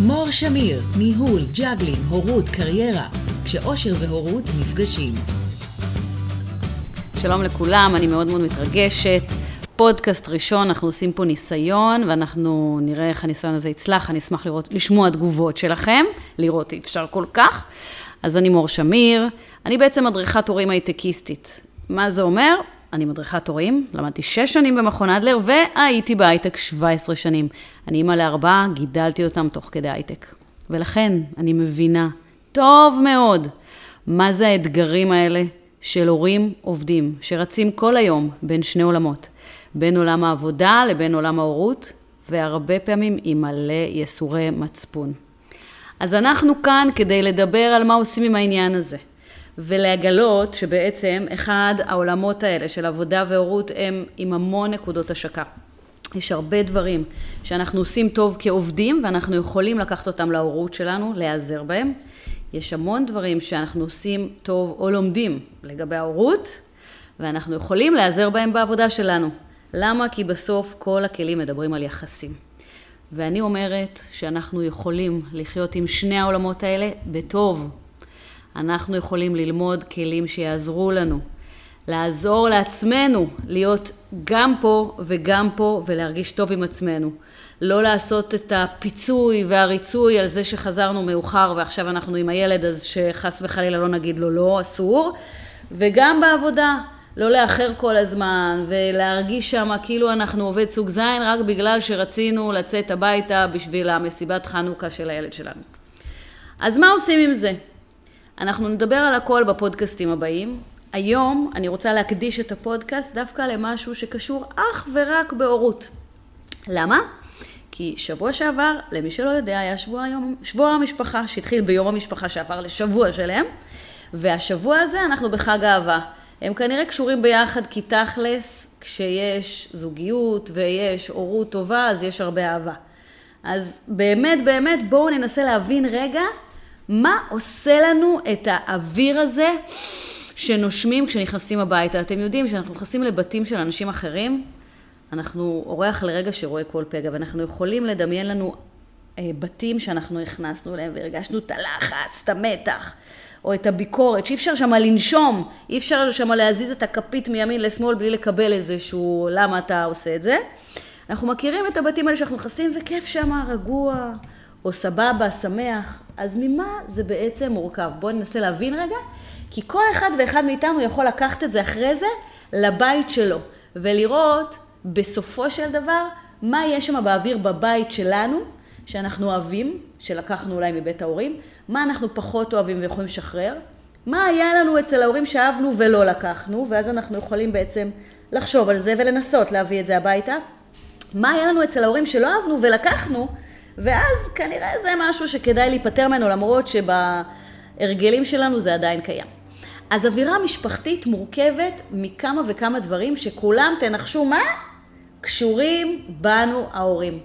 מור שמיר, ניהול, ג'אגלין, הורות, קריירה, כשאושר והורות נפגשים. שלום לכולם, אני מאוד מאוד מתרגשת. פודקאסט ראשון, אנחנו עושים פה ניסיון, ואנחנו נראה איך הניסיון הזה יצלח, אני אשמח לראות, לשמוע תגובות שלכם, לראות אי אפשר כל כך. אז אני מור שמיר, אני בעצם מדריכת הורים הייטקיסטית. מה זה אומר? אני מדריכת הורים, למדתי שש שנים במכון אדלר, והייתי בהייטק 17 שנים. אני אימא לארבעה, גידלתי אותם תוך כדי הייטק. ולכן אני מבינה טוב מאוד מה זה האתגרים האלה של הורים עובדים, שרצים כל היום בין שני עולמות, בין עולם העבודה לבין עולם ההורות, והרבה פעמים עם מלא יסורי מצפון. אז אנחנו כאן כדי לדבר על מה עושים עם העניין הזה. ולגלות שבעצם אחד העולמות האלה של עבודה והורות הם עם המון נקודות השקה. יש הרבה דברים שאנחנו עושים טוב כעובדים ואנחנו יכולים לקחת אותם להורות שלנו, להיעזר בהם. יש המון דברים שאנחנו עושים טוב או לומדים לגבי ההורות ואנחנו יכולים להיעזר בהם בעבודה שלנו. למה? כי בסוף כל הכלים מדברים על יחסים. ואני אומרת שאנחנו יכולים לחיות עם שני העולמות האלה בטוב, אנחנו יכולים ללמוד כלים שיעזרו לנו, לעזור לעצמנו להיות גם פה וגם פה ולהרגיש טוב עם עצמנו. לא לעשות את הפיצוי והריצוי על זה שחזרנו מאוחר ועכשיו אנחנו עם הילד אז שחס וחלילה לא נגיד לו לא, אסור. וגם בעבודה, לא לאחר כל הזמן ולהרגיש שם כאילו אנחנו עובד סוג זין רק בגלל שרצינו לצאת הביתה בשביל המסיבת חנוכה של הילד שלנו. אז מה עושים עם זה? אנחנו נדבר על הכל בפודקאסטים הבאים. היום אני רוצה להקדיש את הפודקאסט דווקא למשהו שקשור אך ורק בהורות. למה? כי שבוע שעבר, למי שלא יודע, היה שבוע, יום, שבוע המשפחה, שהתחיל ביום המשפחה שעבר לשבוע שלם, והשבוע הזה אנחנו בחג אהבה. הם כנראה קשורים ביחד כי תכלס, כשיש זוגיות ויש הורות טובה, אז יש הרבה אהבה. אז באמת, באמת, בואו ננסה להבין רגע מה עושה לנו את האוויר הזה שנושמים כשנכנסים הביתה? אתם יודעים שאנחנו נכנסים לבתים של אנשים אחרים, אנחנו אורח לרגע שרואה כל פגע, ואנחנו יכולים לדמיין לנו אה, בתים שאנחנו נכנסנו אליהם והרגשנו את הלחץ, את המתח, או את הביקורת, שאי אפשר שם לנשום, אי אפשר שם להזיז את הכפית מימין לשמאל בלי לקבל איזשהו למה אתה עושה את זה. אנחנו מכירים את הבתים האלה שאנחנו נכנסים וכיף שם, רגוע, או סבבה, שמח, אז ממה זה בעצם מורכב? בואו ננסה להבין רגע, כי כל אחד ואחד מאיתנו יכול לקחת את זה אחרי זה לבית שלו, ולראות בסופו של דבר מה יש שם באוויר בבית שלנו, שאנחנו אוהבים, שלקחנו אולי מבית ההורים, מה אנחנו פחות אוהבים ויכולים לשחרר, מה היה לנו אצל ההורים שאהבנו ולא לקחנו, ואז אנחנו יכולים בעצם לחשוב על זה ולנסות להביא את זה הביתה. מה היה לנו אצל ההורים שלא אהבנו ולקחנו, ואז כנראה זה משהו שכדאי להיפטר ממנו, למרות שבהרגלים שלנו זה עדיין קיים. אז אווירה משפחתית מורכבת מכמה וכמה דברים שכולם, תנחשו מה? קשורים בנו ההורים.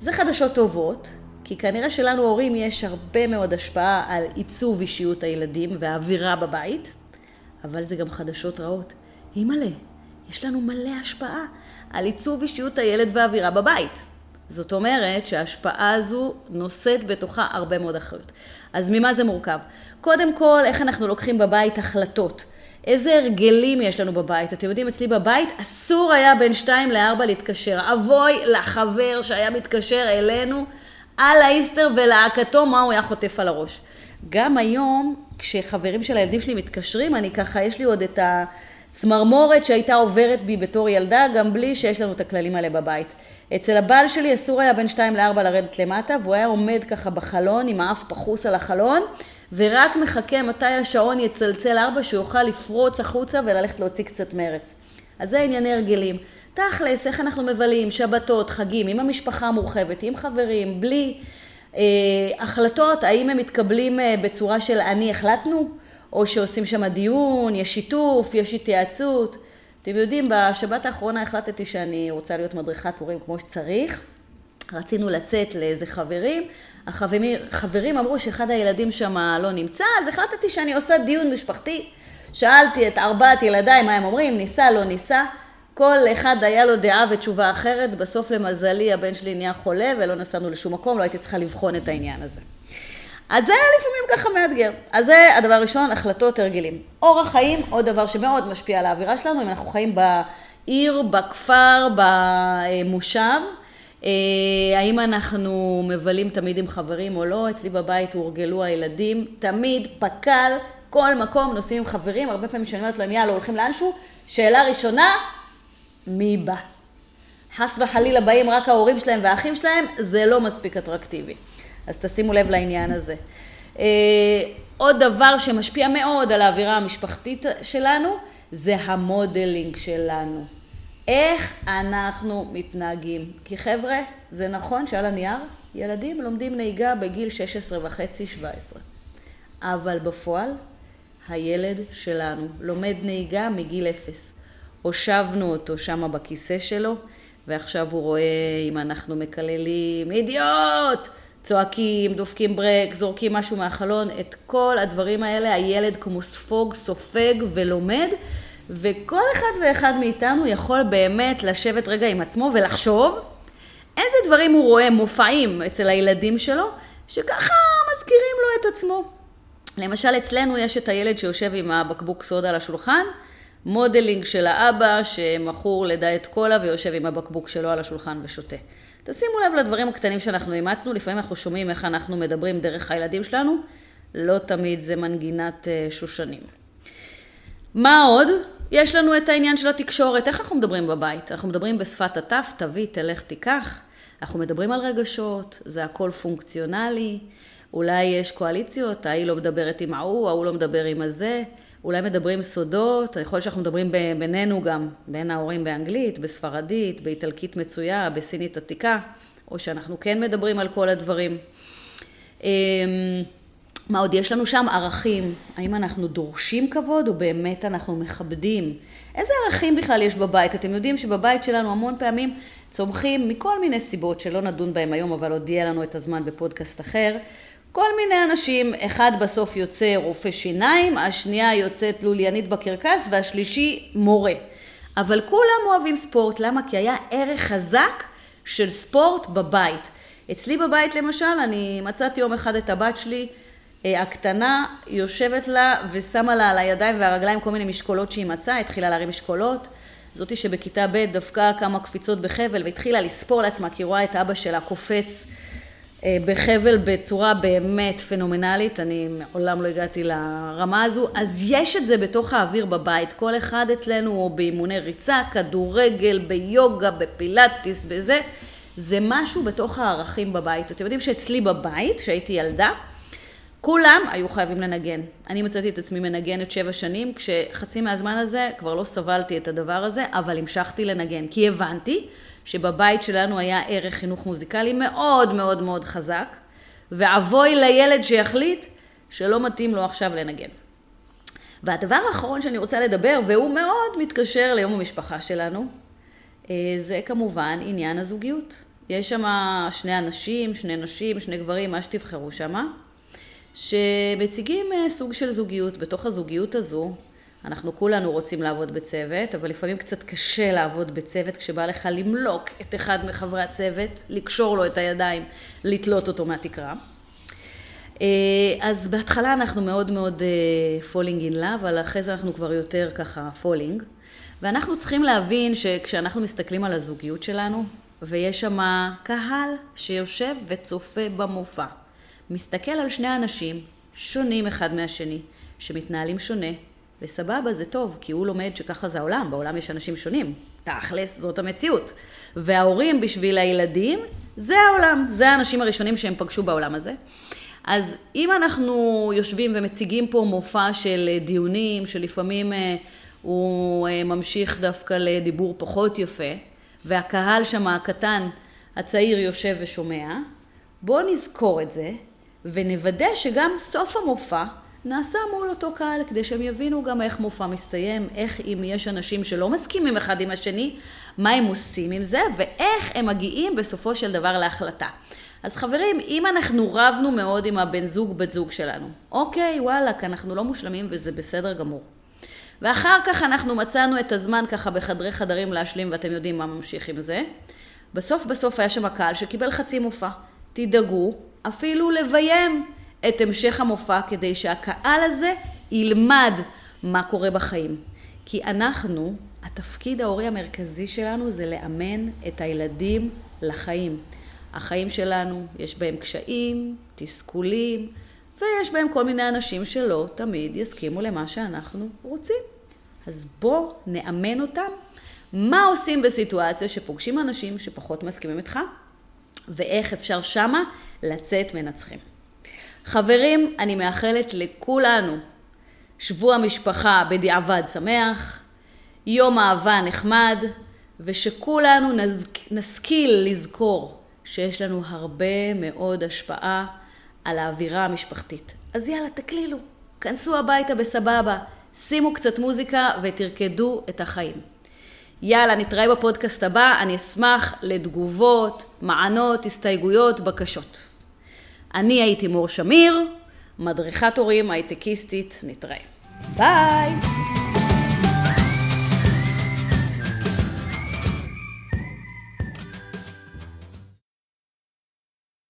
זה חדשות טובות, כי כנראה שלנו הורים יש הרבה מאוד השפעה על עיצוב אישיות הילדים והאווירה בבית, אבל זה גם חדשות רעות. אימא'לה, יש לנו מלא השפעה על עיצוב אישיות הילד והאווירה בבית. זאת אומרת שההשפעה הזו נושאת בתוכה הרבה מאוד אחריות. אז ממה זה מורכב? קודם כל, איך אנחנו לוקחים בבית החלטות. איזה הרגלים יש לנו בבית? אתם יודעים, אצלי בבית אסור היה בין שתיים לארבע להתקשר. אבוי לחבר שהיה מתקשר אלינו על האיסטר ולהקתו, מה הוא היה חוטף על הראש. גם היום, כשחברים של הילדים שלי מתקשרים, אני ככה, יש לי עוד את הצמרמורת שהייתה עוברת בי בתור ילדה, גם בלי שיש לנו את הכללים האלה בבית. אצל הבעל שלי אסור היה בין שתיים לארבע לרדת למטה, והוא היה עומד ככה בחלון עם האף פחוס על החלון, ורק מחכה מתי השעון יצלצל ארבע, שהוא יוכל לפרוץ החוצה וללכת להוציא קצת מרץ. אז זה ענייני הרגלים. תכלס, איך אנחנו מבלים, שבתות, חגים, עם המשפחה המורחבת, עם חברים, בלי אה, החלטות, האם הם מתקבלים אה, בצורה של אני החלטנו, או שעושים שם דיון, יש שיתוף, יש התייעצות. אתם יודעים, בשבת האחרונה החלטתי שאני רוצה להיות מדריכת הורים כמו שצריך. רצינו לצאת לאיזה חברים, החברים חברים אמרו שאחד הילדים שם לא נמצא, אז החלטתי שאני עושה דיון משפחתי. שאלתי את ארבעת ילדיי מה הם אומרים, ניסה, לא ניסה, כל אחד היה לו דעה ותשובה אחרת, בסוף למזלי הבן שלי נהיה חולה ולא נסענו לשום מקום, לא הייתי צריכה לבחון את העניין הזה. אז זה היה לפעמים ככה מאתגר. אז זה הדבר הראשון, החלטות, הרגלים. אורח חיים, עוד דבר שמאוד משפיע על האווירה שלנו, אם אנחנו חיים בעיר, בכפר, במושב, אה, האם אנחנו מבלים תמיד עם חברים או לא, אצלי בבית הורגלו הילדים, תמיד, פק"ל, כל מקום נוסעים עם חברים, הרבה פעמים כשאני אומרת להם יאללה הולכים לאנשהו, שאלה ראשונה, מי בא? חס וחלילה באים רק ההורים שלהם והאחים שלהם, זה לא מספיק אטרקטיבי. אז תשימו לב לעניין הזה. אה, עוד דבר שמשפיע מאוד על האווירה המשפחתית שלנו, זה המודלינג שלנו. איך אנחנו מתנהגים. כי חבר'ה, זה נכון שעל הנייר, ילדים לומדים נהיגה בגיל 16 וחצי, 17. אבל בפועל, הילד שלנו לומד נהיגה מגיל אפס. הושבנו אותו שם בכיסא שלו, ועכשיו הוא רואה אם אנחנו מקללים, אידיוט! צועקים, דופקים ברק, זורקים משהו מהחלון, את כל הדברים האלה הילד כמו ספוג, סופג ולומד, וכל אחד ואחד מאיתנו יכול באמת לשבת רגע עם עצמו ולחשוב איזה דברים הוא רואה מופעים אצל הילדים שלו, שככה מזכירים לו את עצמו. למשל, אצלנו יש את הילד שיושב עם הבקבוק סודה על השולחן, modeling של האבא שמכור לדיאט קולה ויושב עם הבקבוק שלו על השולחן ושותה. תשימו לב לדברים הקטנים שאנחנו אימצנו, לפעמים אנחנו שומעים איך אנחנו מדברים דרך הילדים שלנו, לא תמיד זה מנגינת אה, שושנים. מה עוד? יש לנו את העניין של התקשורת, איך אנחנו מדברים בבית? אנחנו מדברים בשפת הטף, תביא, תלך, תיקח. אנחנו מדברים על רגשות, זה הכל פונקציונלי. אולי יש קואליציות, ההיא לא מדברת עם ההוא, ההוא לא מדבר עם הזה. אולי מדברים סודות, יכול להיות שאנחנו מדברים בינינו גם, בין ההורים באנגלית, בספרדית, באיטלקית מצויה, בסינית עתיקה, או שאנחנו כן מדברים על כל הדברים. אמ, מה עוד יש לנו שם? ערכים. האם אנחנו דורשים כבוד או באמת אנחנו מכבדים? איזה ערכים בכלל יש בבית? אתם יודעים שבבית שלנו המון פעמים צומחים מכל מיני סיבות שלא נדון בהם היום, אבל עוד יהיה לנו את הזמן בפודקאסט אחר. כל מיני אנשים, אחד בסוף יוצא רופא שיניים, השנייה יוצאת לוליינית בקרקס והשלישי מורה. אבל כולם אוהבים ספורט, למה? כי היה ערך חזק של ספורט בבית. אצלי בבית למשל, אני מצאתי יום אחד את הבת שלי, אה, הקטנה, יושבת לה ושמה לה על הידיים והרגליים כל מיני משקולות שהיא מצאה, התחילה להרים משקולות. זאתי שבכיתה ב' דפקה כמה קפיצות בחבל והתחילה לספור לעצמה כי היא רואה את אבא שלה קופץ בחבל בצורה באמת פנומנלית, אני מעולם לא הגעתי לרמה הזו, אז יש את זה בתוך האוויר בבית, כל אחד אצלנו הוא באימוני ריצה, כדורגל, ביוגה, בפילאטיס, בזה, זה משהו בתוך הערכים בבית. אתם יודעים שאצלי בבית, כשהייתי ילדה, כולם היו חייבים לנגן. אני מצאתי את עצמי מנגנת שבע שנים, כשחצי מהזמן הזה כבר לא סבלתי את הדבר הזה, אבל המשכתי לנגן, כי הבנתי שבבית שלנו היה ערך חינוך מוזיקלי מאוד מאוד מאוד חזק, ואבוי לילד שיחליט שלא מתאים לו עכשיו לנגן. והדבר האחרון שאני רוצה לדבר, והוא מאוד מתקשר ליום המשפחה שלנו, אה, זה כמובן עניין הזוגיות. יש שם שני אנשים, שני נשים, שני גברים, מה שתבחרו שם, שמציגים אה, סוג של זוגיות. בתוך הזוגיות הזו אנחנו כולנו רוצים לעבוד בצוות, אבל לפעמים קצת קשה לעבוד בצוות כשבא לך למלוק את אחד מחברי הצוות, לקשור לו את הידיים, לתלות אותו מהתקרה. אה, אז בהתחלה אנחנו מאוד מאוד falling in love, אבל אחרי זה אנחנו כבר יותר ככה falling. ואנחנו צריכים להבין שכשאנחנו מסתכלים על הזוגיות שלנו, ויש שם קהל שיושב וצופה במופע, מסתכל על שני אנשים שונים אחד מהשני, שמתנהלים שונה, וסבבה, זה טוב, כי הוא לומד שככה זה העולם, בעולם יש אנשים שונים. תכלס, זאת המציאות. וההורים בשביל הילדים, זה העולם, זה האנשים הראשונים שהם פגשו בעולם הזה. אז אם אנחנו יושבים ומציגים פה מופע של דיונים, שלפעמים אה, הוא אה, ממשיך דווקא לדיבור פחות יפה, והקהל שם הקטן, הצעיר יושב ושומע, בואו נזכור את זה, ונוודא שגם סוף המופע נעשה מול אותו קהל, כדי שהם יבינו גם איך מופע מסתיים, איך אם יש אנשים שלא מסכימים אחד עם השני, מה הם עושים עם זה, ואיך הם מגיעים בסופו של דבר להחלטה. אז חברים, אם אנחנו רבנו מאוד עם הבן זוג, בת זוג שלנו, אוקיי, וואלכ, אנחנו לא מושלמים וזה בסדר גמור. ואחר כך אנחנו מצאנו את הזמן ככה בחדרי חדרים להשלים, ואתם יודעים מה ממשיך עם זה. בסוף בסוף היה שם קהל שקיבל חצי מופע. תדאגו אפילו לביים את המשך המופע כדי שהקהל הזה ילמד מה קורה בחיים. כי אנחנו, התפקיד ההורי המרכזי שלנו זה לאמן את הילדים לחיים. החיים שלנו, יש בהם קשיים, תסכולים, ויש בהם כל מיני אנשים שלא תמיד יסכימו למה שאנחנו רוצים. אז בוא נאמן אותם מה עושים בסיטואציה שפוגשים אנשים שפחות מסכימים איתך, ואיך אפשר שמה לצאת מנצחים. חברים, אני מאחלת לכולנו שבוע משפחה בדיעבד שמח, יום אהבה נחמד, ושכולנו נשכיל לזכור שיש לנו הרבה מאוד השפעה על האווירה המשפחתית. אז יאללה, תקלילו, כנסו הביתה בסבבה, שימו קצת מוזיקה ותרקדו את החיים. יאללה, נתראה בפודקאסט הבא, אני אשמח לתגובות, מענות, הסתייגויות, בקשות. אני הייתי מור שמיר, מדריכת הורים הייטקיסטית, נתראה. ביי!